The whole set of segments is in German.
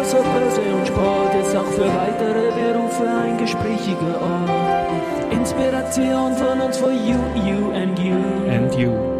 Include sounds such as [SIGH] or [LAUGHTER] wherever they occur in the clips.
Außer Börse und Sport ist auch für weitere Berufe ein gesprächiger Ort. Inspiration von uns for you, you and you. And you.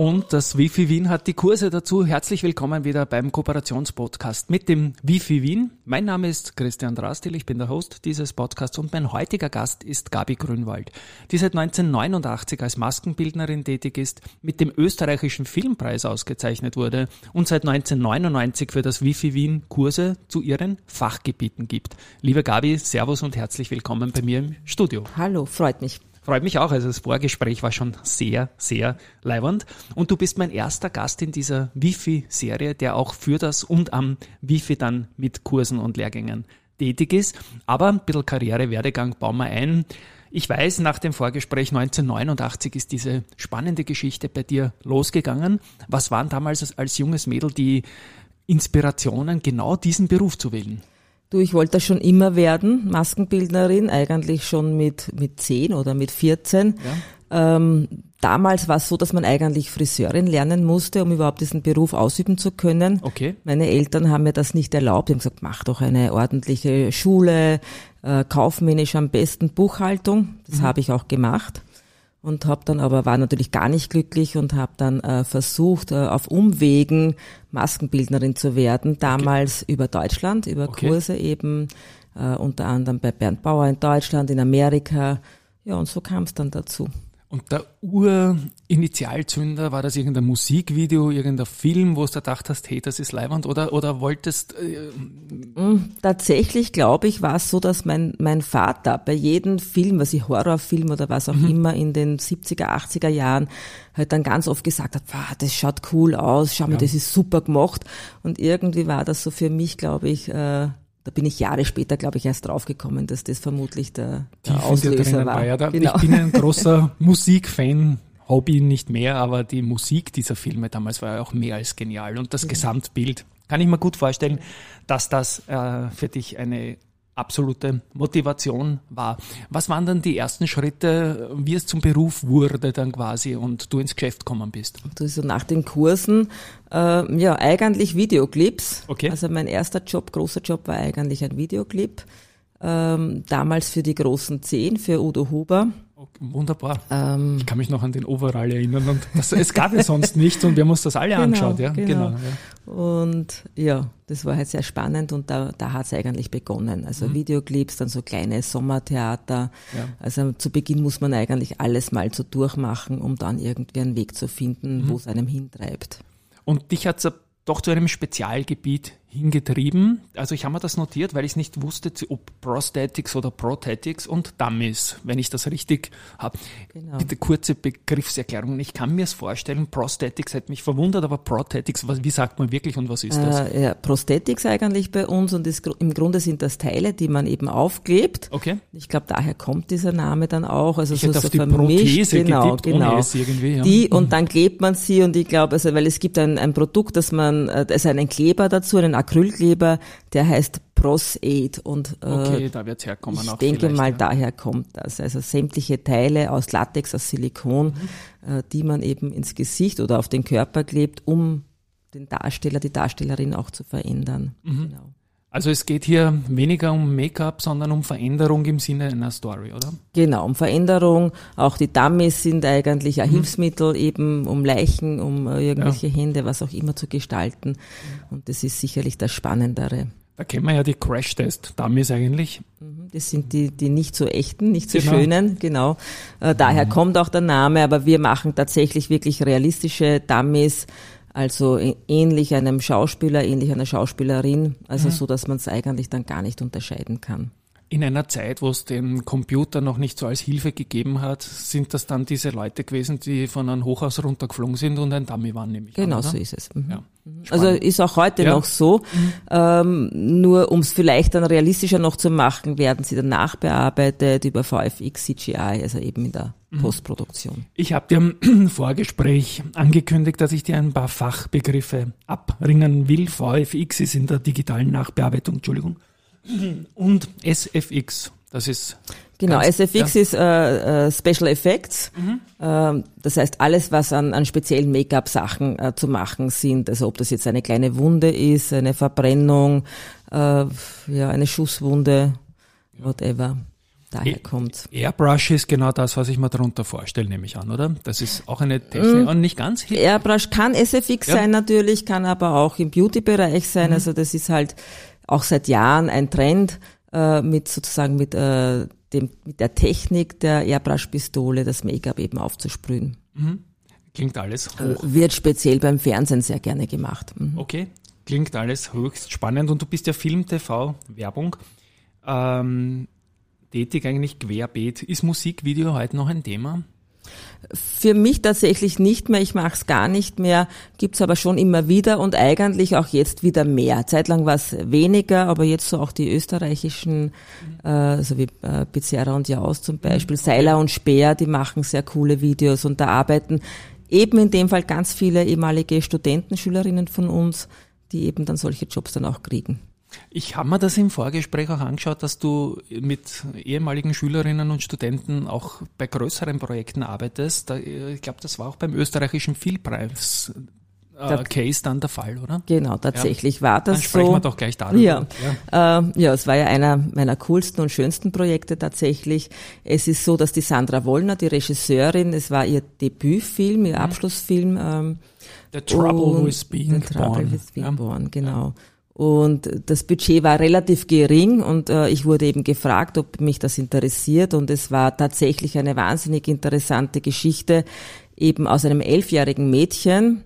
Und das Wifi Wien hat die Kurse dazu. Herzlich willkommen wieder beim Kooperationspodcast mit dem Wifi Wien. Mein Name ist Christian Drastil, ich bin der Host dieses Podcasts und mein heutiger Gast ist Gabi Grünwald, die seit 1989 als Maskenbildnerin tätig ist, mit dem österreichischen Filmpreis ausgezeichnet wurde und seit 1999 für das Wifi Wien Kurse zu ihren Fachgebieten gibt. Liebe Gabi, Servus und herzlich willkommen bei mir im Studio. Hallo, freut mich. Freut mich auch. Also das Vorgespräch war schon sehr, sehr leibernd. Und du bist mein erster Gast in dieser Wifi-Serie, der auch für das und am Wifi dann mit Kursen und Lehrgängen tätig ist. Aber ein bisschen Karriere-Werdegang bauen wir ein. Ich weiß, nach dem Vorgespräch 1989 ist diese spannende Geschichte bei dir losgegangen. Was waren damals als, als junges Mädel die Inspirationen, genau diesen Beruf zu wählen? Du, ich wollte das schon immer werden, Maskenbildnerin, eigentlich schon mit, mit 10 oder mit 14. Ja. Ähm, damals war es so, dass man eigentlich Friseurin lernen musste, um überhaupt diesen Beruf ausüben zu können. Okay. Meine Eltern haben mir das nicht erlaubt. Die haben gesagt, mach doch eine ordentliche Schule, äh, kaufmännisch am besten Buchhaltung. Das mhm. habe ich auch gemacht und habe dann aber war natürlich gar nicht glücklich und habe dann äh, versucht äh, auf Umwegen Maskenbildnerin zu werden damals okay. über Deutschland über okay. Kurse eben äh, unter anderem bei Bernd Bauer in Deutschland in Amerika ja und so kam es dann dazu und der Urinitialzünder, war das irgendein Musikvideo, irgendein Film, wo du gedacht hast, hey, das ist leibend oder, oder wolltest... Äh mm, Tatsächlich, glaube ich, war es so, dass mein, mein Vater bei jedem Film, was ich Horrorfilm oder was auch mhm. immer in den 70er, 80er Jahren, halt dann ganz oft gesagt hat, wow, das schaut cool aus, schau mal, ja. das ist super gemacht. Und irgendwie war das so für mich, glaube ich, äh, da bin ich Jahre später, glaube ich, erst draufgekommen, dass das vermutlich der, der Auslöser war. war ja, da, genau. Ich bin ein [LAUGHS] großer Musikfan, Hobby nicht mehr, aber die Musik dieser Filme damals war ja auch mehr als genial und das ja. Gesamtbild. Kann ich mir gut vorstellen, dass das äh, für dich eine absolute Motivation war. Was waren dann die ersten Schritte, wie es zum Beruf wurde dann quasi und du ins Geschäft gekommen bist? Also nach den Kursen, äh, ja, eigentlich Videoclips. Okay. Also mein erster Job, großer Job war eigentlich ein Videoclip. Ähm, damals für die großen Zehn, für Udo Huber. Okay, wunderbar. Ähm, ich kann mich noch an den Overall erinnern und das, es gab ja sonst nichts und wir haben uns das alle [LAUGHS] genau, angeschaut. Ja? Genau. genau ja. Und ja, das war halt sehr spannend und da, da hat es eigentlich begonnen. Also mhm. Videoclips, dann so kleine Sommertheater. Ja. Also zu Beginn muss man eigentlich alles mal so durchmachen, um dann irgendwie einen Weg zu finden, mhm. wo es einem hintreibt. Und dich hat's doch zu einem Spezialgebiet hingetrieben. Also ich habe mir das notiert, weil ich nicht wusste, ob Prosthetics oder Prothetics und Dummies, wenn ich das richtig habe. Genau. Bitte kurze Begriffserklärung. Ich kann mir es vorstellen, Prosthetics hätte mich verwundert, aber Prothetics, was, wie sagt man wirklich und was ist das? Äh, ja, Prosthetics eigentlich bei uns und das, im Grunde sind das Teile, die man eben aufklebt. Okay. Ich glaube, daher kommt dieser Name dann auch. Also ich so, so die vermischt. Prothese genau, genau. irgendwie, ja. Die und dann klebt man sie und ich glaube, also weil es gibt ein, ein Produkt, das man, also einen Kleber dazu, einen Acrylkleber, der heißt Pros-Aid und äh, okay, da wird's herkommen ich denke mal, ja. daher kommt das. Also sämtliche Teile aus Latex, aus Silikon, mhm. äh, die man eben ins Gesicht oder auf den Körper klebt, um den Darsteller, die Darstellerin auch zu verändern. Mhm. Genau. Also es geht hier weniger um Make-up, sondern um Veränderung im Sinne einer Story, oder? Genau, um Veränderung. Auch die Dummies sind eigentlich ein mhm. Hilfsmittel, eben um Leichen, um äh, irgendwelche ja. Hände, was auch immer zu gestalten. Und das ist sicherlich das Spannendere. Da kennen wir ja die Crash-Test-Dummies eigentlich. Mhm, das sind die, die nicht so echten, nicht so genau. schönen, genau. Äh, daher mhm. kommt auch der Name, aber wir machen tatsächlich wirklich realistische Dummies, also ähnlich einem Schauspieler, ähnlich einer Schauspielerin, also mhm. so, dass man es eigentlich dann gar nicht unterscheiden kann. In einer Zeit, wo es den Computer noch nicht so als Hilfe gegeben hat, sind das dann diese Leute gewesen, die von einem Hochhaus runtergeflogen sind und ein Dummy waren, nämlich. Genau an, so ist es. Mhm. Ja. Mhm. Also ist auch heute ja. noch so. Mhm. Ähm, nur um es vielleicht dann realistischer noch zu machen, werden sie dann nachbearbeitet über VFX, CGI, also eben in der mhm. Postproduktion. Ich habe dir im [CLEARS THROAT] Vorgespräch angekündigt, dass ich dir ein paar Fachbegriffe abringen will. VFX ist in der digitalen Nachbearbeitung, Entschuldigung und SFX. Das ist Genau, SFX ja. ist äh, äh, Special Effects. Ähm, das heißt, alles, was an, an speziellen Make-up-Sachen äh, zu machen sind, also ob das jetzt eine kleine Wunde ist, eine Verbrennung, äh, ja, eine Schusswunde, whatever, daher kommt. Airbrush ist genau das, was ich mir darunter vorstelle, nehme ich an, oder? Das ist auch eine Technik und nicht ganz hip. Airbrush kann SFX Ja. sein natürlich, kann aber auch im Beauty-Bereich sein. Also das ist halt auch seit Jahren ein Trend äh, mit sozusagen mit, äh, dem, mit der Technik der Airbrush-Pistole das Make-up eben aufzusprühen. Klingt alles Äh, hoch. Wird speziell beim Fernsehen sehr gerne gemacht. Mhm. Okay, klingt alles höchst spannend und du bist ja Film, TV, Werbung ähm, tätig eigentlich querbeet. Ist Musikvideo heute noch ein Thema? Für mich tatsächlich nicht mehr, ich mache es gar nicht mehr, gibt's aber schon immer wieder und eigentlich auch jetzt wieder mehr. Zeitlang war es weniger, aber jetzt so auch die österreichischen, äh, so wie äh, Pizzerra und Jaus zum Beispiel, Seiler und Speer, die machen sehr coole Videos und da arbeiten eben in dem Fall ganz viele ehemalige Studenten, Schülerinnen von uns, die eben dann solche Jobs dann auch kriegen. Ich habe mir das im Vorgespräch auch angeschaut, dass du mit ehemaligen Schülerinnen und Studenten auch bei größeren Projekten arbeitest. Äh, Ich glaube, das war auch beim österreichischen Vielpreis äh, Case dann der Fall, oder? Genau, tatsächlich war das Dann sprechen so. wir doch gleich darüber. Ja. Ja. ja, es war ja einer meiner coolsten und schönsten Projekte tatsächlich. Es ist so, dass die Sandra Wollner, die Regisseurin, es war ihr Debütfilm, ihr Abschlussfilm. Ähm, The Trouble with Being The Trouble Born. with Being Ja. Born, genau. Und das Budget war relativ gering und äh, ich wurde eben gefragt, ob mich das interessiert und es war tatsächlich eine wahnsinnig interessante Geschichte, eben aus einem elfjährigen Mädchen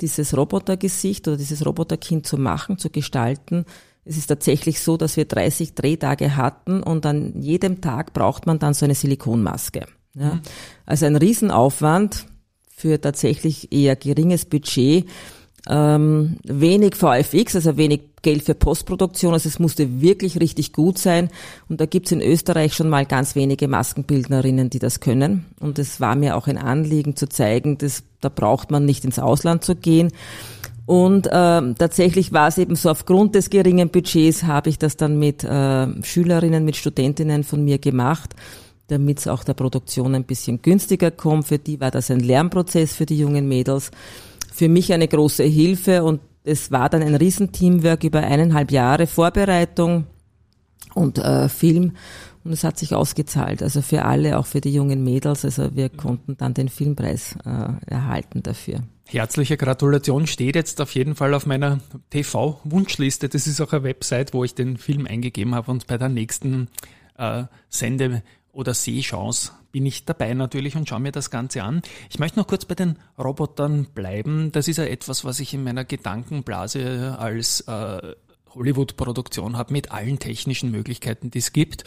dieses Robotergesicht oder dieses Roboterkind zu machen, zu gestalten. Es ist tatsächlich so, dass wir 30 Drehtage hatten und an jedem Tag braucht man dann so eine Silikonmaske. Ja. Also ein Riesenaufwand für tatsächlich eher geringes Budget. Ähm, wenig VFX, also wenig Geld für Postproduktion, also es musste wirklich richtig gut sein. Und da gibt's in Österreich schon mal ganz wenige Maskenbildnerinnen, die das können. Und es war mir auch ein Anliegen zu zeigen, dass da braucht man nicht ins Ausland zu gehen. Und ähm, tatsächlich war es eben so, aufgrund des geringen Budgets habe ich das dann mit äh, Schülerinnen, mit Studentinnen von mir gemacht, damit es auch der Produktion ein bisschen günstiger kommt. Für die war das ein Lernprozess für die jungen Mädels. Für mich eine große Hilfe und es war dann ein Riesenteamwork über eineinhalb Jahre Vorbereitung und äh, Film und es hat sich ausgezahlt. Also für alle, auch für die jungen Mädels. Also wir konnten dann den Filmpreis äh, erhalten dafür. Herzliche Gratulation steht jetzt auf jeden Fall auf meiner TV-Wunschliste. Das ist auch eine Website, wo ich den Film eingegeben habe und bei der nächsten äh, Sende- oder Sehchance bin ich dabei natürlich und schaue mir das Ganze an. Ich möchte noch kurz bei den Robotern bleiben. Das ist ja etwas, was ich in meiner Gedankenblase als äh, Hollywood-Produktion habe mit allen technischen Möglichkeiten, die es gibt.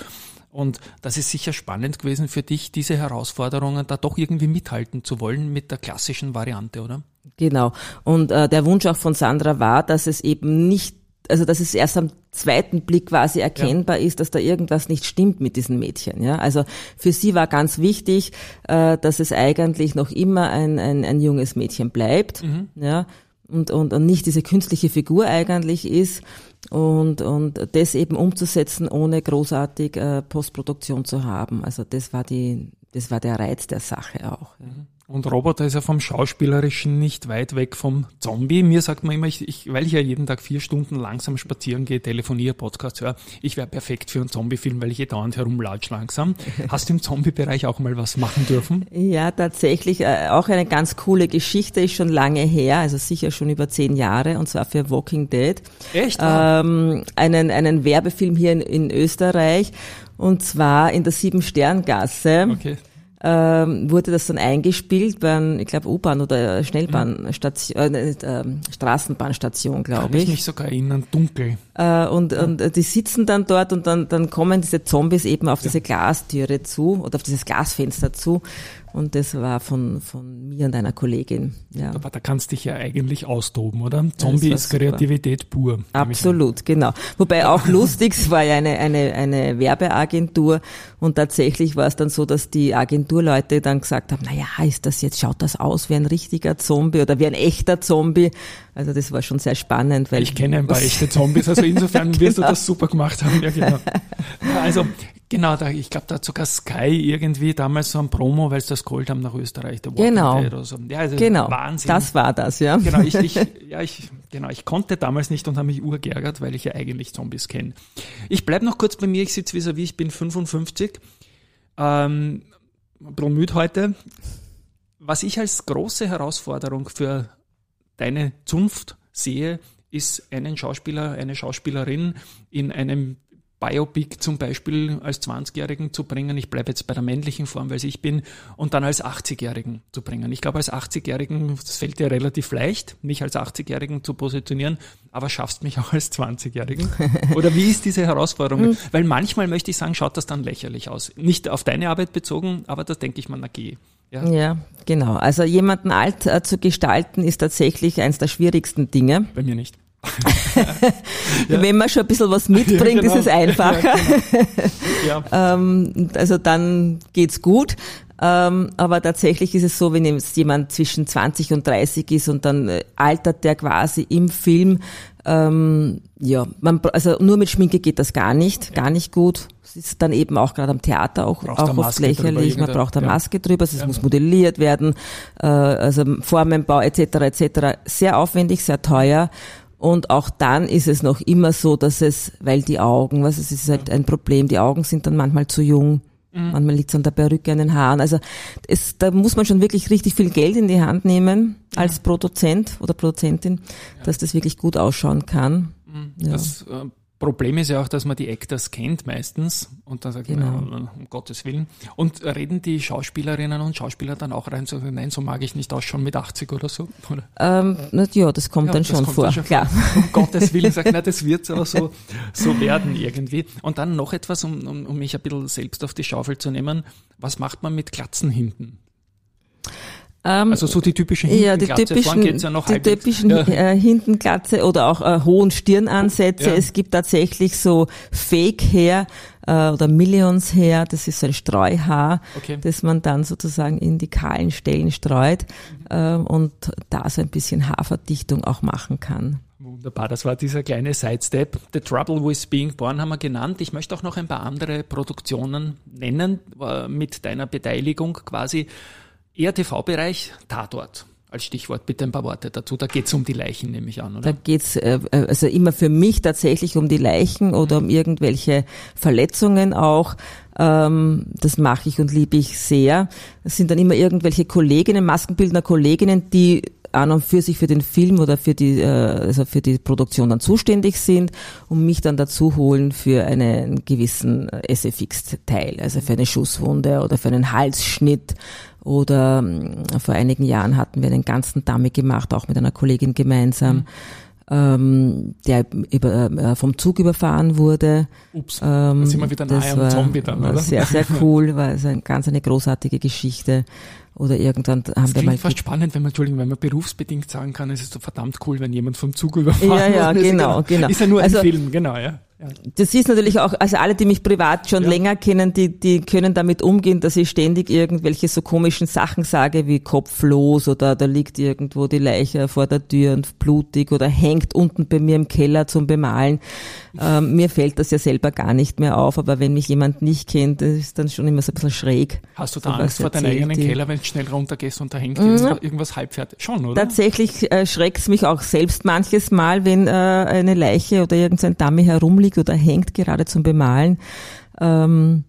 Und das ist sicher spannend gewesen für dich, diese Herausforderungen da doch irgendwie mithalten zu wollen mit der klassischen Variante, oder? Genau. Und äh, der Wunsch auch von Sandra war, dass es eben nicht, also dass es erst am zweiten Blick quasi erkennbar ist, dass da irgendwas nicht stimmt mit diesen Mädchen. Ja, also für sie war ganz wichtig, äh, dass es eigentlich noch immer ein ein, ein junges Mädchen bleibt. Ja. Und, und, und nicht diese künstliche Figur eigentlich ist und, und das eben umzusetzen, ohne großartig äh, Postproduktion zu haben. Also das war die, das war der Reiz der Sache auch. Ja. Und Roboter ist ja vom Schauspielerischen nicht weit weg vom Zombie. Mir sagt man immer, ich, ich, weil ich ja jeden Tag vier Stunden langsam spazieren gehe, telefoniere, Podcast höre, ich wäre perfekt für einen Zombie-Film, weil ich eh dauernd herumlatsch langsam. [LAUGHS] Hast du im Zombie-Bereich auch mal was machen dürfen? Ja, tatsächlich. Äh, auch eine ganz coole Geschichte, ist schon lange her, also sicher schon über zehn Jahre, und zwar für Walking Dead. Echt? Ähm, einen, einen Werbefilm hier in, in Österreich, und zwar in der Sieben-Stern-Gasse. Okay. Ähm, wurde das dann eingespielt bei, ich glaube, U-Bahn oder Schnellbahnstation, äh, ähm, Straßenbahnstation, glaube ich ich. mich sogar erinnern, dunkel. Äh, und, und die sitzen dann dort und dann, dann kommen diese Zombies eben auf diese Glastüre zu oder auf dieses Glasfenster zu. Und das war von, von mir und einer Kollegin. Ja. Aber da kannst dich ja eigentlich austoben, oder? Zombie ist super. Kreativität pur. Absolut, genau. Wobei auch lustig, es war ja eine, eine, eine Werbeagentur und tatsächlich war es dann so, dass die Agenturleute dann gesagt haben, na ja, ist das jetzt, schaut das aus wie ein richtiger Zombie oder wie ein echter Zombie? Also das war schon sehr spannend. Weil ich kenne ein paar echte Zombies, also insofern [LAUGHS] ja, wirst du genau. das super gemacht haben. Ja, genau. [LAUGHS] Also genau, da, ich glaube, da hat sogar Sky irgendwie damals so ein Promo, weil sie das geholt haben nach Österreich. Der genau. So. Ja, also genau. Wahnsinn. Das war das, ja. Genau, ich, ich, [LAUGHS] ja, ich, genau, ich konnte damals nicht und habe mich urgeärgert, weil ich ja eigentlich Zombies kenne. Ich bleib noch kurz bei mir, ich sitze vis-à-vis, ich bin 55. Ähm, müde heute. Was ich als große Herausforderung für deine Zunft sehe, ist einen Schauspieler, eine Schauspielerin in einem Biopic zum Beispiel als 20-Jährigen zu bringen. Ich bleibe jetzt bei der männlichen Form, weil ich bin, und dann als 80-Jährigen zu bringen. Ich glaube, als 80-Jährigen, das fällt dir relativ leicht, mich als 80-Jährigen zu positionieren, aber schaffst mich auch als 20-Jährigen? [LAUGHS] Oder wie ist diese Herausforderung? Hm. weil manchmal möchte ich sagen, schaut das dann lächerlich aus. Nicht auf deine Arbeit bezogen, aber da denke ich mal, na geh. Ja. ja, genau. Also jemanden alt äh, zu gestalten ist tatsächlich eins der schwierigsten Dinge. Bei mir nicht. [LAUGHS] ja. Wenn man schon ein bisschen was [LAUGHS] mitbringt, ja, genau. ist es einfacher. Ja, genau. [LAUGHS] ähm, also dann geht's gut. Ähm, aber tatsächlich ist es so, wenn jetzt jemand zwischen 20 und 30 ist und dann äh, altert der quasi im Film, ähm, ja, man, also nur mit Schminke geht das gar nicht, gar nicht gut. Es ist dann eben auch gerade am Theater auch, auch oft lächerlich. Man braucht eine Maske drüber, es ja. muss modelliert werden, äh, also Formenbau etc. etc. Sehr aufwendig, sehr teuer. Und auch dann ist es noch immer so, dass es, weil die Augen, was es ist halt ein Problem, die Augen sind dann manchmal zu jung. Mhm. Manchmal liegt es an der Perücke, an den Haaren. Also es, da muss man schon wirklich richtig viel Geld in die Hand nehmen als Produzent oder Produzentin, ja. dass das wirklich gut ausschauen kann. Mhm. Ja. Das äh, Problem ist ja auch, dass man die Actors kennt meistens und dann sagt genau. man, um Gottes Willen. Und reden die Schauspielerinnen und Schauspieler dann auch rein, so, nein, so mag ich nicht ausschauen mit 80 oder so? [LAUGHS] Oder? Ähm, ja, das kommt ja, dann schon kommt vor, dann schon klar. Vor. Um [LAUGHS] Gottes Willen, sagt, nein, das wird aber so, so werden irgendwie. Und dann noch etwas, um, um, um mich ein bisschen selbst auf die Schaufel zu nehmen. Was macht man mit Glatzen hinten? Ähm, also so die typischen Ja, die typischen, ja noch die typischen ja. äh, Hintenglatze oder auch äh, hohen Stirnansätze. Ja. Es gibt tatsächlich so Fake Hair äh, oder Millions Hair. Das ist so ein Streuhaar, okay. das man dann sozusagen in die kahlen Stellen streut äh, und da so ein bisschen Haarverdichtung auch machen kann. Wunderbar, das war dieser kleine Sidestep. The Trouble with Being Born haben wir genannt. Ich möchte auch noch ein paar andere Produktionen nennen, äh, mit deiner Beteiligung quasi. Eher TV-Bereich, Tatort als Stichwort. Bitte ein paar Worte dazu. Da geht es um die Leichen, nehme ich an, oder? Da geht's äh, äh, also immer für mich tatsächlich um die Leichen oder um irgendwelche Verletzungen auch. Ähm, das mache ich und liebe ich sehr. Es sind dann immer irgendwelche Kolleginnen, Maskenbildner Kolleginnen, die an und für sich für den Film oder für die, äh, also für die Produktion dann zuständig sind und mich dann dazu holen für einen gewissen SFX-Teil, also für eine Schusswunde oder für einen Halsschnitt oder ähm, vor einigen Jahren hatten wir einen ganzen Dummy gemacht, auch mit einer Kollegin gemeinsam. Mhm. Ähm, der über, äh, vom Zug überfahren wurde. Ups, ähm, da sind wir wieder nahe am Zombie dann, oder? Sehr, sehr [LAUGHS] cool, war also eine ganz eine großartige Geschichte. Oder irgendwann haben das wir mal. fast spannend, wenn man, Entschuldigung, wenn man berufsbedingt sagen kann, es ist so verdammt cool, wenn jemand vom Zug überfahren [LAUGHS] Ja, ja, genau, genau, genau. Ist ja nur also, ein Film, genau, ja. Ja. Das ist natürlich auch, also alle, die mich privat schon ja. länger kennen, die, die können damit umgehen, dass ich ständig irgendwelche so komischen Sachen sage wie kopflos oder da liegt irgendwo die Leiche vor der Tür und blutig oder hängt unten bei mir im Keller zum Bemalen. Ähm, mir fällt das ja selber gar nicht mehr auf, aber wenn mich jemand nicht kennt, das ist dann schon immer so ein bisschen schräg. Hast du da Angst vor deinem eigenen die. Keller, wenn du schnell runtergehst und da hängt mhm. irgendwas halbfertig? Schon, oder? Tatsächlich äh, schreckt's mich auch selbst manches Mal, wenn äh, eine Leiche oder irgendein Dummy herumliegt liegt oder hängt gerade zum Bemalen. Ähm,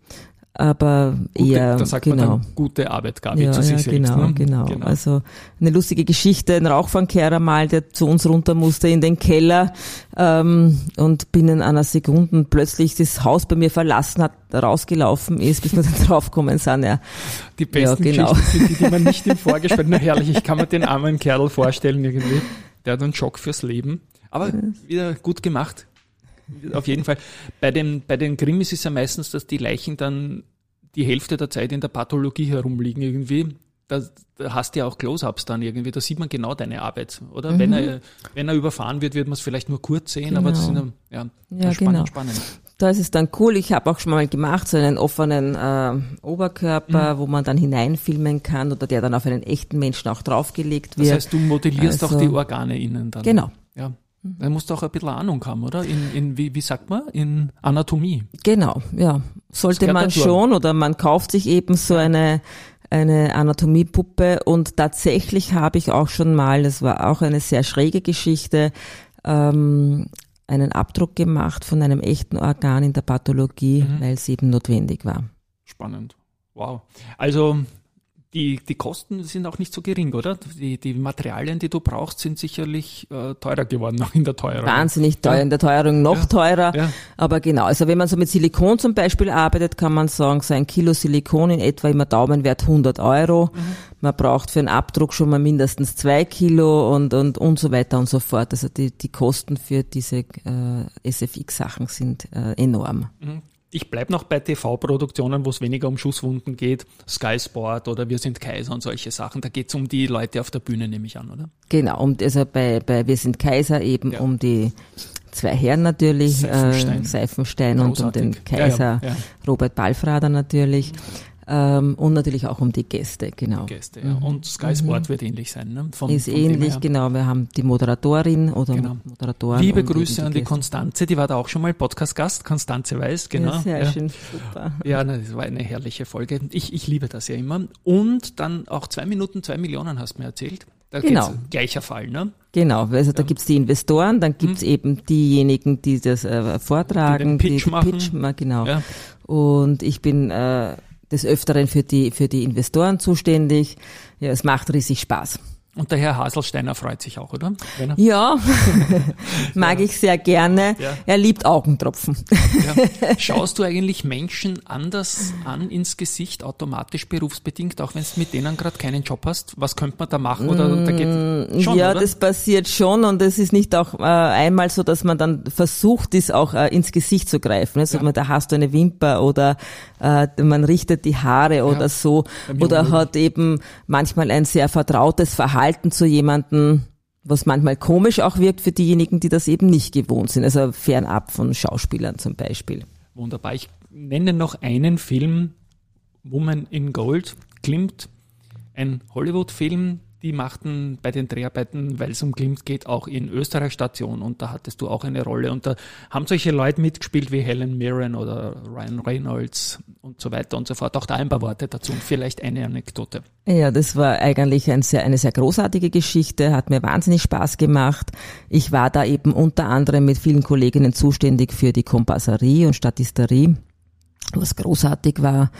aber gute, eher da sagt genau. man dann genau. gute Arbeit, Gabi, ja, zu sich ja, selbst. Genau, ne? genau, genau. Also eine lustige Geschichte, ein Rauchfangkehrer mal, der zu uns runter musste in den Keller ähm, und binnen einer Sekunde plötzlich das Haus bei mir verlassen hat, rausgelaufen ist, bis wir dann [LAUGHS] draufgekommen sind. Ja. Die besten ja, genau. Geschichten sind die, die man nicht im [LAUGHS] Vorgespräch, na herrlich, ich kann mir den armen Kerl vorstellen irgendwie. Der hat einen Schock fürs Leben. Aber wieder gut gemacht auf jeden Fall. Bei den, bei den Krimis ist ja meistens, dass die Leichen dann die Hälfte der Zeit in der Pathologie herumliegen irgendwie. Da, da hast du ja auch Close-ups dann irgendwie, da sieht man genau deine Arbeit, oder? Mhm. Wenn, er, wenn er überfahren wird, wird man es vielleicht nur kurz sehen, genau. aber das sind ja, ja spannend, genau. spannend. Da ist es dann cool. Ich habe auch schon mal gemacht, so einen offenen äh, Oberkörper, Mhm. wo man dann hineinfilmen kann oder der dann auf einen echten Menschen auch draufgelegt wird. Das heißt, du modellierst auch Also- die Organe innen dann. Genau. Ja. Da musst du auch ein bisschen Ahnung haben, oder? In, in wie, wie sagt man? In Anatomie. Genau, ja. Sollte man schon oder man kauft sich eben so eine, eine Anatomiepuppe und tatsächlich habe ich auch schon mal, das war auch eine sehr schräge Geschichte, ähm, einen Abdruck gemacht von einem echten Organ in der Pathologie, Mhm. weil es eben notwendig war. Spannend. Wow. Also die, die Kosten sind auch nicht so gering, oder? Die, die Materialien, die du brauchst, sind sicherlich äh, teurer geworden, noch in der Teuerung. Wahnsinnig teuer, in der Teuerung noch Ja. teurer. Ja. Aber genau, also wenn man so mit Silikon zum Beispiel arbeitet, kann man sagen, so ein Kilo Silikon in etwa immer Daumenwert 100 Euro. Mhm. Man braucht für einen Abdruck schon mal mindestens zwei Kilo und, und, und so weiter und so fort. Also die, die Kosten für diese äh, SFX-Sachen sind äh, enorm. Mhm. Ich bleib noch bei TV-Produktionen, wo es weniger um Schusswunden geht. Sky Sport oder Wir sind Kaiser und solche Sachen. Da geht's um die Leute auf der Bühne, nehme ich an, oder? Genau, und also bei, bei Wir sind Kaiser eben Ja. um die zwei Herren natürlich, Seifenstein. Äh, Seifenstein und um den Kaiser ja, ja. Robert Balfrader natürlich. Ähm, und natürlich auch um die Gäste, genau. Gäste, ja. Und Sky Sport wird ähnlich sein, ne? Von, Ist von ähnlich, genau. Wir haben die Moderatorin oder Genau. Moderatoren. Liebe Grüße an die. Konstanze, die war da auch schon mal Podcast-Gast. Konstanze Weiß, genau. Ja, sehr ja. schön, super. Ja, na, das war eine herrliche Folge. Ich, ich liebe das ja immer. Und dann auch zwei Minuten, zwei Millionen hast du mir erzählt. Da Genau. gleicher Fall, ne? Genau, also da gibt's die Investoren, dann gibt's eben diejenigen, die das äh, vortragen, Mhm. Die den Pitch machen. Pitch, genau. Ja. Und ich bin äh, des Öfteren für die, für die Investoren zuständig. Ja, es macht riesig Spaß. Und der Herr Haselsteiner freut sich auch, oder? Er, Ja, [LAUGHS] mag ich sehr gerne. Ja. Er liebt Augentropfen. ja. [LAUGHS] Schaust du eigentlich Menschen anders an ins Gesicht, automatisch berufsbedingt, auch wenn du mit denen gerade keinen Job hast? Was könnte man da machen? Oder da geht schon, ja, oder? das passiert schon und es ist nicht auch äh, einmal so, dass man dann versucht, das auch äh, ins Gesicht zu greifen. Also man, da hast du eine Wimper oder äh, man richtet die Haare oder so oder hat eben manchmal ein sehr vertrautes Verhalten zu jemandem, was manchmal komisch auch wirkt für diejenigen, die das eben nicht gewohnt sind. Also fernab von Schauspielern zum Beispiel. Wunderbar. Ich nenne noch einen Film, Woman in Gold, Klimt, ein Hollywood-Film. Die machten bei den Dreharbeiten, weil es um Klimt geht, auch in Österreich Station und da hattest du auch eine Rolle und da haben solche Leute mitgespielt wie Helen Mirren oder Ryan Reynolds und so weiter und so fort. Auch da ein paar Worte dazu und vielleicht eine Anekdote. Ja, das war eigentlich ein sehr, eine sehr großartige Geschichte, hat mir wahnsinnig Spaß gemacht. Ich war da eben unter anderem mit vielen Kolleginnen zuständig für die Kompasserie und Statisterie, was großartig war.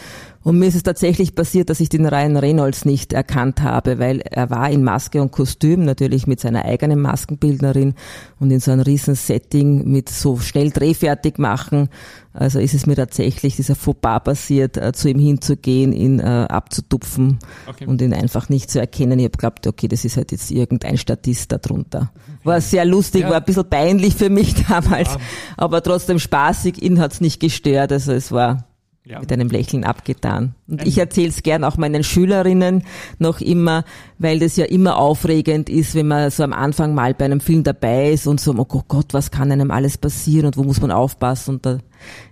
Und mir ist es tatsächlich passiert, dass ich den Ryan Reynolds nicht erkannt habe, weil er war in Maske und Kostüm, natürlich mit seiner eigenen Maskenbildnerin und in so einem riesen Setting mit so schnell drehfertig machen. Also ist es mir tatsächlich dieser Fauxpas passiert, äh, zu ihm hinzugehen, ihn äh, abzutupfen Okay. und ihn einfach nicht zu erkennen. Ich habe geglaubt, okay, das ist halt jetzt irgendein Statist da drunter. War sehr lustig, Ja. war ein bisschen peinlich für mich [LAUGHS] damals, Ja. aber trotzdem spaßig, ihn hat's nicht gestört. Also es war Ja. mit einem Lächeln abgetan. Und ich erzähle es gern auch meinen Schülerinnen noch immer, weil das ja immer aufregend ist, wenn man so am Anfang mal bei einem Film dabei ist und so, oh Gott, was kann einem alles passieren und wo muss man aufpassen und da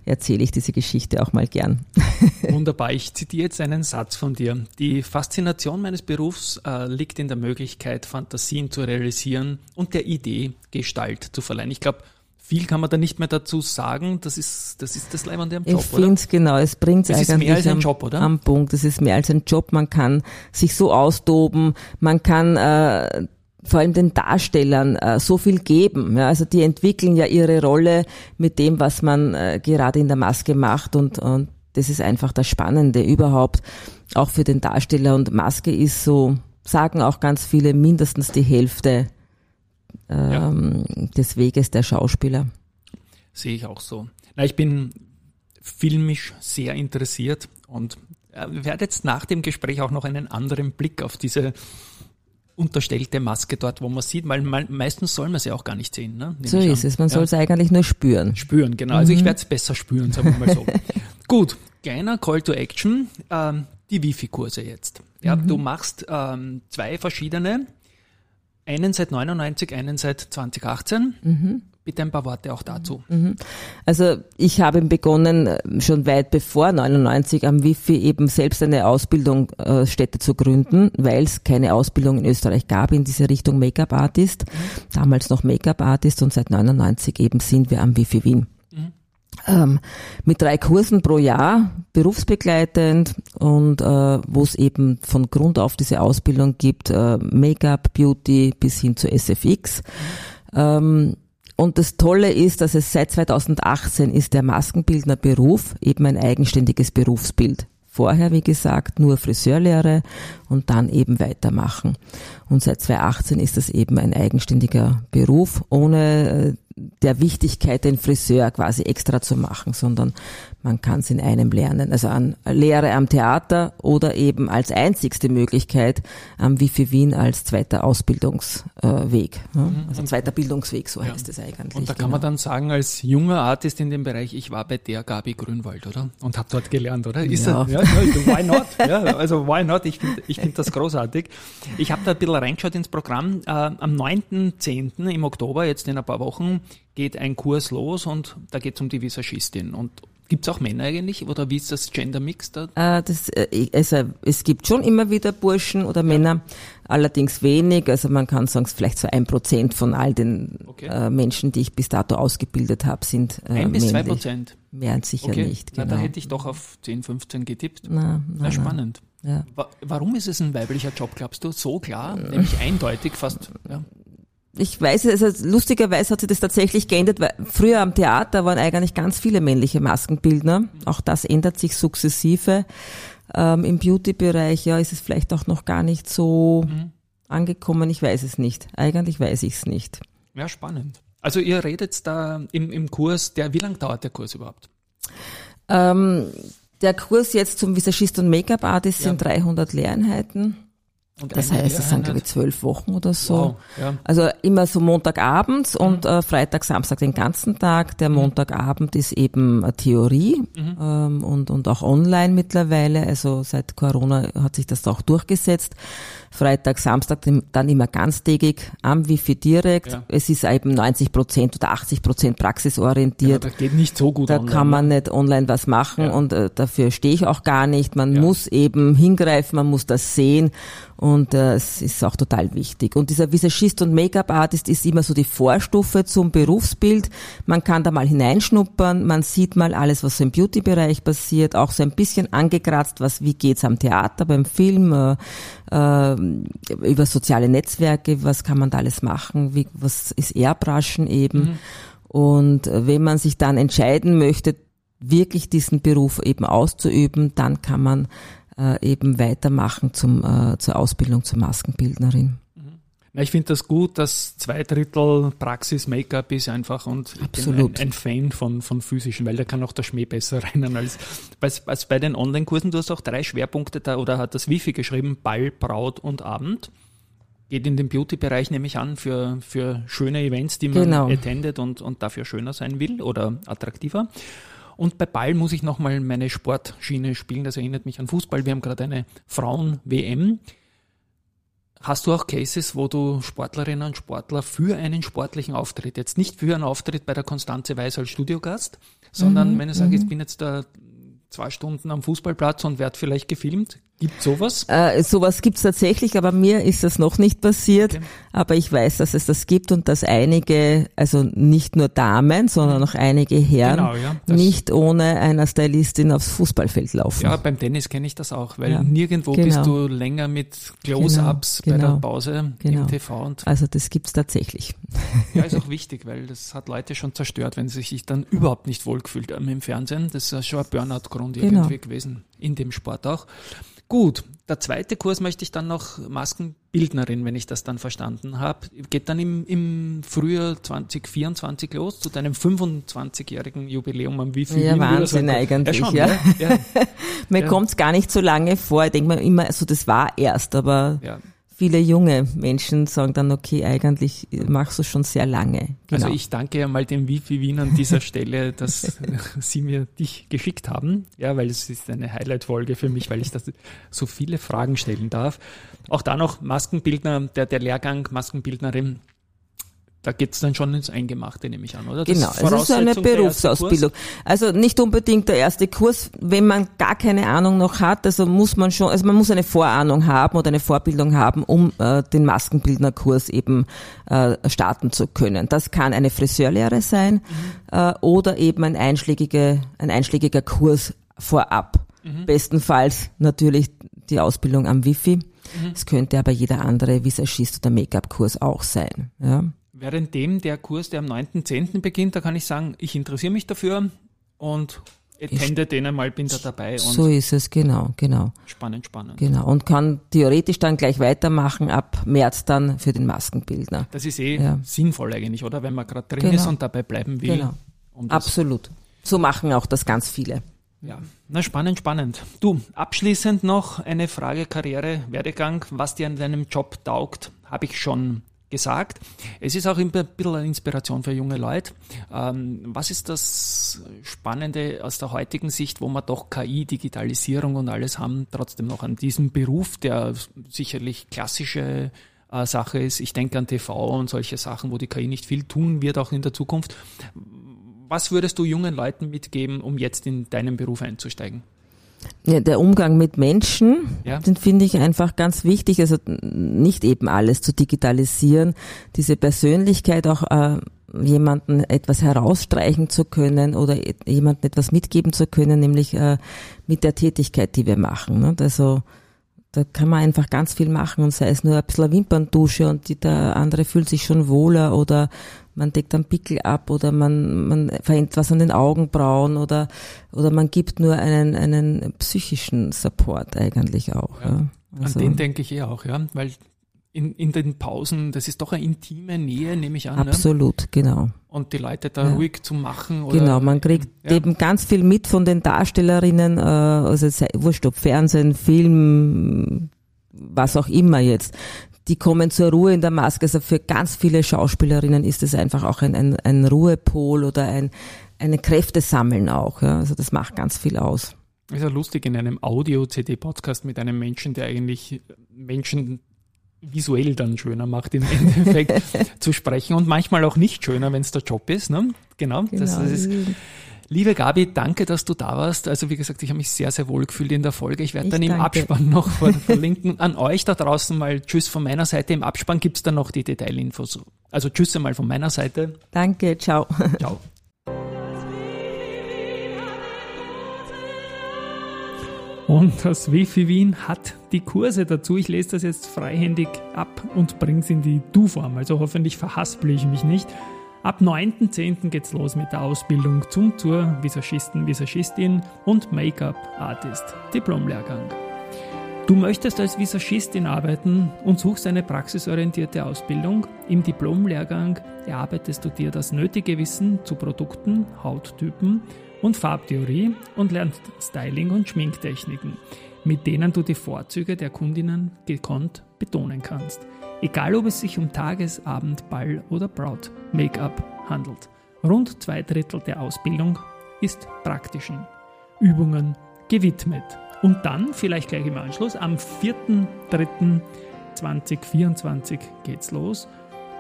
erzähle ich diese Geschichte auch mal gern. [LAUGHS] Wunderbar. Ich zitiere jetzt einen Satz von dir. Die Faszination meines Berufs äh, liegt in der Möglichkeit, Fantasien zu realisieren und der Idee Gestalt zu verleihen. Ich glaube, viel kann man da nicht mehr dazu sagen. Das ist das, ist das Leibende am Job, ich finde es genau, es bringt Es ist eigentlich mehr als ein am, Job, oder? am Punkt. Es ist mehr als ein Job. Man kann sich so austoben, man kann äh, vor allem den Darstellern äh, so viel geben. Ja, also die entwickeln ja ihre Rolle mit dem, was man äh, gerade in der Maske macht und, und das ist einfach das Spannende überhaupt, auch für den Darsteller. Und Maske ist so, sagen auch ganz viele, mindestens die Hälfte ähm, des Weges der Schauspieler. Sehe ich auch so. Na, ich bin filmisch sehr interessiert und äh, werde jetzt nach dem Gespräch auch noch einen anderen Blick auf diese unterstellte Maske dort, wo man sieht, weil me- meistens soll man sie auch gar nicht sehen. Ne? Nehme So ist es. Man Ja. soll es eigentlich nur spüren. Spüren, genau. Also ich werde es besser spüren, sagen wir mal so. [LAUGHS] Gut, kleiner Call to Action, ähm, die Wifi-Kurse jetzt. Ja, Du machst ähm, zwei verschiedene, einen seit 99, einen seit 2018. Bitte ein paar Worte auch dazu. Mhm. Also ich habe begonnen, äh, schon weit bevor 99 am Wifi eben selbst eine Ausbildungsstätte äh, zu gründen, weil es keine Ausbildung in Österreich gab in diese Richtung Make-up-Artist. Mhm. Damals noch Make-up-Artist und seit 99 eben sind wir am Wifi Wien. Ähm, mit drei Kursen pro Jahr, berufsbegleitend und äh, wo es eben von Grund auf diese Ausbildung gibt, äh, Make-up, Beauty bis hin zu SFX. Ähm, und das Tolle ist, dass es seit 2018 ist der Maskenbildner Beruf eben ein eigenständiges Berufsbild. Vorher, wie gesagt, nur Friseurlehre und dann eben weitermachen. Und seit 2018 ist das eben ein eigenständiger Beruf, ohne äh, der Wichtigkeit, den Friseur quasi extra zu machen, sondern man kann es in einem lernen. Also an Lehre am Theater oder eben als einzigste Möglichkeit am Wifi Wien als zweiter Ausbildungsweg. Mhm. Also zweiter Bildungsweg, so ja. heißt es eigentlich. Und da kann genau. man dann sagen, als junger Artist in dem Bereich, ich war bei der Gabi Grünwald, oder? Und habe dort gelernt, oder? Ist ja. Das, ja, why not? Ja, also why not? Ich finde ich find das großartig. Ich habe da ein bisschen reingeschaut ins Programm. Äh, am 9.10. im Oktober, jetzt in ein paar Wochen, geht ein Kurs los und da geht es um die Visagistin. Und Gibt es auch Männer eigentlich oder wie ist das Gender Mix da? Äh, das, äh, also, es gibt schon immer wieder Burschen oder Männer, allerdings wenig. Also man kann sagen, vielleicht so ein Prozent von all den okay. äh, Menschen, die ich bis dato ausgebildet habe, sind äh, Ein bis männlich. zwei Prozent? Mehr sicher okay. nicht. Genau. Na, da genau. hätte ich doch auf 10, 15 getippt. Na, na, Sehr spannend. Ja. Warum ist es ein weiblicher Job, glaubst du? So klar, nämlich eindeutig fast. Ja ich weiß, also lustigerweise hat sich das tatsächlich geändert, weil früher am Theater waren eigentlich ganz viele männliche Maskenbildner. Auch das ändert sich sukzessive. Ähm, Im Beauty-Bereich, ja, ist es vielleicht auch noch gar nicht so mhm. angekommen. Ich weiß es nicht. Eigentlich weiß ich es nicht. Ja, spannend. Also ihr redet da im, im Kurs, der, wie lange dauert der Kurs überhaupt? Ähm, der Kurs jetzt zum Visagist und Make-up-Artist ja. sind 300 Lehreinheiten. Und das heißt, es sind glaube ich zwölf Wochen oder so. Wow, ja. Also immer so Montagabends mhm. und äh, Freitag, Samstag den ganzen Tag. Der mhm. Montagabend ist eben äh, Theorie mhm. ähm, und, und auch online mittlerweile. Also seit Corona hat sich das auch durchgesetzt. Freitag, Samstag dann immer ganztägig am Wifi direkt. Ja. Es ist eben 90 Prozent oder 80 Prozent praxisorientiert. Ja, das geht nicht so gut Da online, kann man ne? nicht online was machen ja. und äh, dafür stehe ich auch gar nicht. Man muss eben hingreifen, man muss das sehen und äh, es ist auch total wichtig. Und dieser Visagist und Make-up-Artist ist immer so die Vorstufe zum Berufsbild. Man kann da mal hineinschnuppern, man sieht mal alles, was so im Beauty-Bereich passiert, auch so ein bisschen angekratzt, was wie geht's am Theater, beim Film, äh, äh, über soziale Netzwerke, was kann man da alles machen, wie, was ist Airbrushen eben. Mhm. Und wenn man sich dann entscheiden möchte, wirklich diesen Beruf eben auszuüben, dann kann man äh, eben weitermachen zum, äh, zur Ausbildung zur Maskenbildnerin. Na, ich finde das gut, dass zwei Drittel Praxis Make-up ist einfach und Absolut. ich bin ein, ein, Fan von, von physischen, weil da kann auch der Schmäh besser [LAUGHS] rennen als, als, als bei den Online-Kursen. Du hast auch drei Schwerpunkte da oder hat das Wifi geschrieben, Ball, Braut und Abend. Geht in den Beauty-Bereich nämlich an für, für schöne Events, die man genau. attendet und, und dafür schöner sein will oder attraktiver. Und bei Ball muss ich nochmal meine Sportschiene spielen. Das erinnert mich an Fußball. Wir haben gerade eine Frauen-WM. Hast du auch Cases, wo du Sportlerinnen und Sportler für einen sportlichen Auftritt, jetzt nicht für einen Auftritt bei der Konstanze Weiß als Studiogast, sondern mhm, wenn ich sage, ich mhm. bin jetzt da zwei Stunden am Fußballplatz und werde vielleicht gefilmt, Gibt sowas? Äh, sowas gibt's tatsächlich, aber mir ist das noch nicht passiert. Okay. Aber ich weiß, dass es das gibt und dass einige, also nicht nur Damen, sondern auch einige Herren genau, ja, nicht ohne einer Stylistin aufs Fußballfeld laufen. Ja, beim Tennis kenne ich das auch, weil ja, nirgendwo genau. bist du länger mit Close-ups genau, bei der genau. Pause genau. im TV. Und also das gibt's tatsächlich. Ja, ist [LAUGHS] auch wichtig, weil das hat Leute schon zerstört, wenn sie sich dann überhaupt nicht wohlgefühlt haben im Fernsehen. Das ist schon ein Burnout-Grund genau. irgendwie gewesen in dem Sport auch. Gut, der zweite Kurs möchte ich dann noch Maskenbildnerin, wenn ich das dann verstanden habe. Geht dann im, im Frühjahr 2024 los, zu deinem 25-jährigen Jubiläum am Wifi. Ja, Wahnsinn eigentlich. Ja, schon, ja. ja. [LAUGHS] Mir ja. kommt es gar nicht so lange vor. Ich denke mir immer, also das war erst, aber ja viele junge Menschen sagen dann, okay, eigentlich machst du schon sehr lange. Genau. Also ich danke ja mal dem Wifi Wien an dieser [LAUGHS] Stelle, dass [LAUGHS] Sie mir dich geschickt haben. Ja, weil es ist eine Highlight-Folge für mich, weil ich das so viele Fragen stellen darf. Auch da noch Maskenbildner, der, der Lehrgang Maskenbildnerin da geht's dann schon ins Eingemachte, nehme ich an, oder? Das genau, es ist eine Berufsausbildung. Also nicht unbedingt der erste Kurs, wenn man gar keine Ahnung noch hat, also muss man schon, also man muss eine Vorahnung haben oder eine Vorbildung haben, um äh, den Maskenbildnerkurs eben äh, starten zu können. Das kann eine Friseurlehre sein mhm. äh, oder eben ein einschlägiger, ein einschlägiger Kurs vorab. Mhm. Bestenfalls natürlich die Ausbildung am Wifi. Mhm. Es könnte aber jeder andere Visagist oder Make-up-Kurs auch sein. Ja. Währenddem der Kurs, der am 9.10. beginnt, da kann ich sagen, ich interessiere mich dafür und attende den einmal, bin da dabei. so ist es, genau, genau. Spannend, spannend. Genau, und kann theoretisch dann gleich weitermachen, ab März dann für den Maskenbildner. Das ist eh ja. sinnvoll eigentlich, oder? Wenn man gerade drin genau. ist und dabei bleiben will. Genau, um absolut. So machen auch das ganz viele. Ja, na spannend, spannend. Du, abschließend noch eine Frage, Karriere, Werdegang, was dir an deinem Job taugt, habe ich schon gesagt. Es ist auch ein bisschen eine Inspiration für junge Leute. Ähm, was ist das Spannende aus der heutigen Sicht, wo wir doch KI, Digitalisierung und alles haben, trotzdem noch an diesem Beruf, der sicherlich klassische äh, Sache ist. Ich denke an TV und solche Sachen, wo die KI nicht viel tun wird, auch in der Zukunft. Was würdest du jungen Leuten mitgeben, um jetzt in deinen Beruf einzusteigen? Ja, der Umgang mit Menschen, ja. den finde ich einfach ganz wichtig. Also nicht eben alles zu digitalisieren, diese Persönlichkeit auch äh, jemanden etwas herausstreichen zu können oder jemanden etwas mitgeben zu können, nämlich äh, mit der Tätigkeit, die wir machen. Ne? Also da kann man einfach ganz viel machen und sei es nur ein bisschen eine Wimperndusche und die, der andere fühlt sich schon wohler oder man deckt einen Pickel ab oder man, man verändert was an den Augenbrauen oder, oder man gibt nur einen, einen psychischen Support eigentlich auch. Ja. Ja. Also, an den denke ich eh auch, ja, weil in, in den Pausen, das ist doch eine intime Nähe, nehme ich an. Ne? Absolut, ne? genau. Und die Leute da ja. ruhig zu machen. Oder, genau, man kriegt ja. eben ganz viel mit von den Darstellerinnen, äh, also wurscht ob Fernsehen, Film, was auch immer jetzt. Die kommen zur Ruhe in der Maske. Also für ganz viele Schauspielerinnen ist es einfach auch ein, ein, ein Ruhepol oder ein, eine Kräftesammeln auch. Ja? Also das macht ganz viel aus. ist ja lustig in einem Audio-CD-Podcast mit einem Menschen, der eigentlich Menschen visuell dann schöner macht, im [LAUGHS] Endeffekt zu sprechen und manchmal auch nicht schöner, wenn es der Job ist. Ne? Genau, genau. Das, das ist, Liebe Gabi, danke, dass du da warst. Also wie gesagt, ich habe mich sehr, sehr wohl gefühlt in der Folge. Ich werde dann im danke. Abspann noch [LAUGHS] verlinken. An euch da draußen mal Tschüss von meiner Seite. Im Abspann gibt's dann noch die Detailinfos. Also Tschüss einmal von meiner Seite. Danke, ciao. Ciao. Und das WFI Wien hat die Kurse dazu. Ich lese das jetzt freihändig ab und bringe es in die Du-Form. Also hoffentlich verhaspel ich mich nicht. Ab 9.10. geht's los mit der Ausbildung zum zur Visagisten, Visagistin und Make-up-Artist Diplomlehrgang. Du möchtest als Visagistin arbeiten und suchst eine praxisorientierte Ausbildung. Im Diplomlehrgang erarbeitest du dir das nötige Wissen zu Produkten, Hauttypen, und Farbtheorie und lernt Styling und Schminktechniken, mit denen du die Vorzüge der Kundinnen gekonnt betonen kannst. Egal ob es sich um Tages-, Abend-, Ball- oder Braut-Make-up handelt. Rund zwei Drittel der Ausbildung ist praktischen Übungen gewidmet. Und dann, vielleicht gleich im Anschluss, am 4.3.2024 geht's los.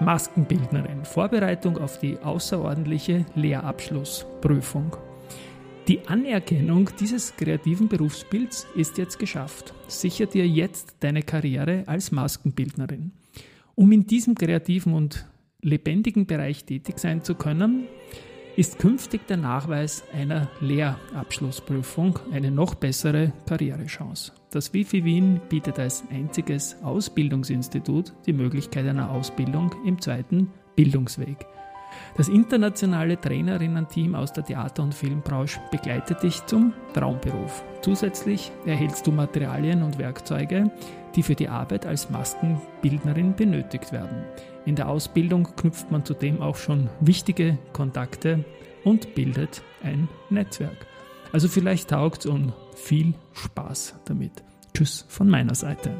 Maskenbildnerin. Vorbereitung auf die außerordentliche Lehrabschlussprüfung. Die Anerkennung dieses kreativen Berufsbilds ist jetzt geschafft. Sicher dir jetzt deine Karriere als Maskenbildnerin. Um in diesem kreativen und lebendigen Bereich tätig sein zu können, ist künftig der Nachweis einer Lehrabschlussprüfung eine noch bessere Karrierechance. Das Wifi Wien bietet als einziges Ausbildungsinstitut die Möglichkeit einer Ausbildung im zweiten Bildungsweg. Das internationale Trainerinnen-Team aus der Theater- und Filmbranche begleitet dich zum Traumberuf. Zusätzlich erhältst du Materialien und Werkzeuge, die für die Arbeit als Maskenbildnerin benötigt werden. In der Ausbildung knüpft man zudem auch schon wichtige Kontakte und bildet ein Netzwerk. Also vielleicht taugt's und viel Spaß damit. Tschüss von meiner Seite.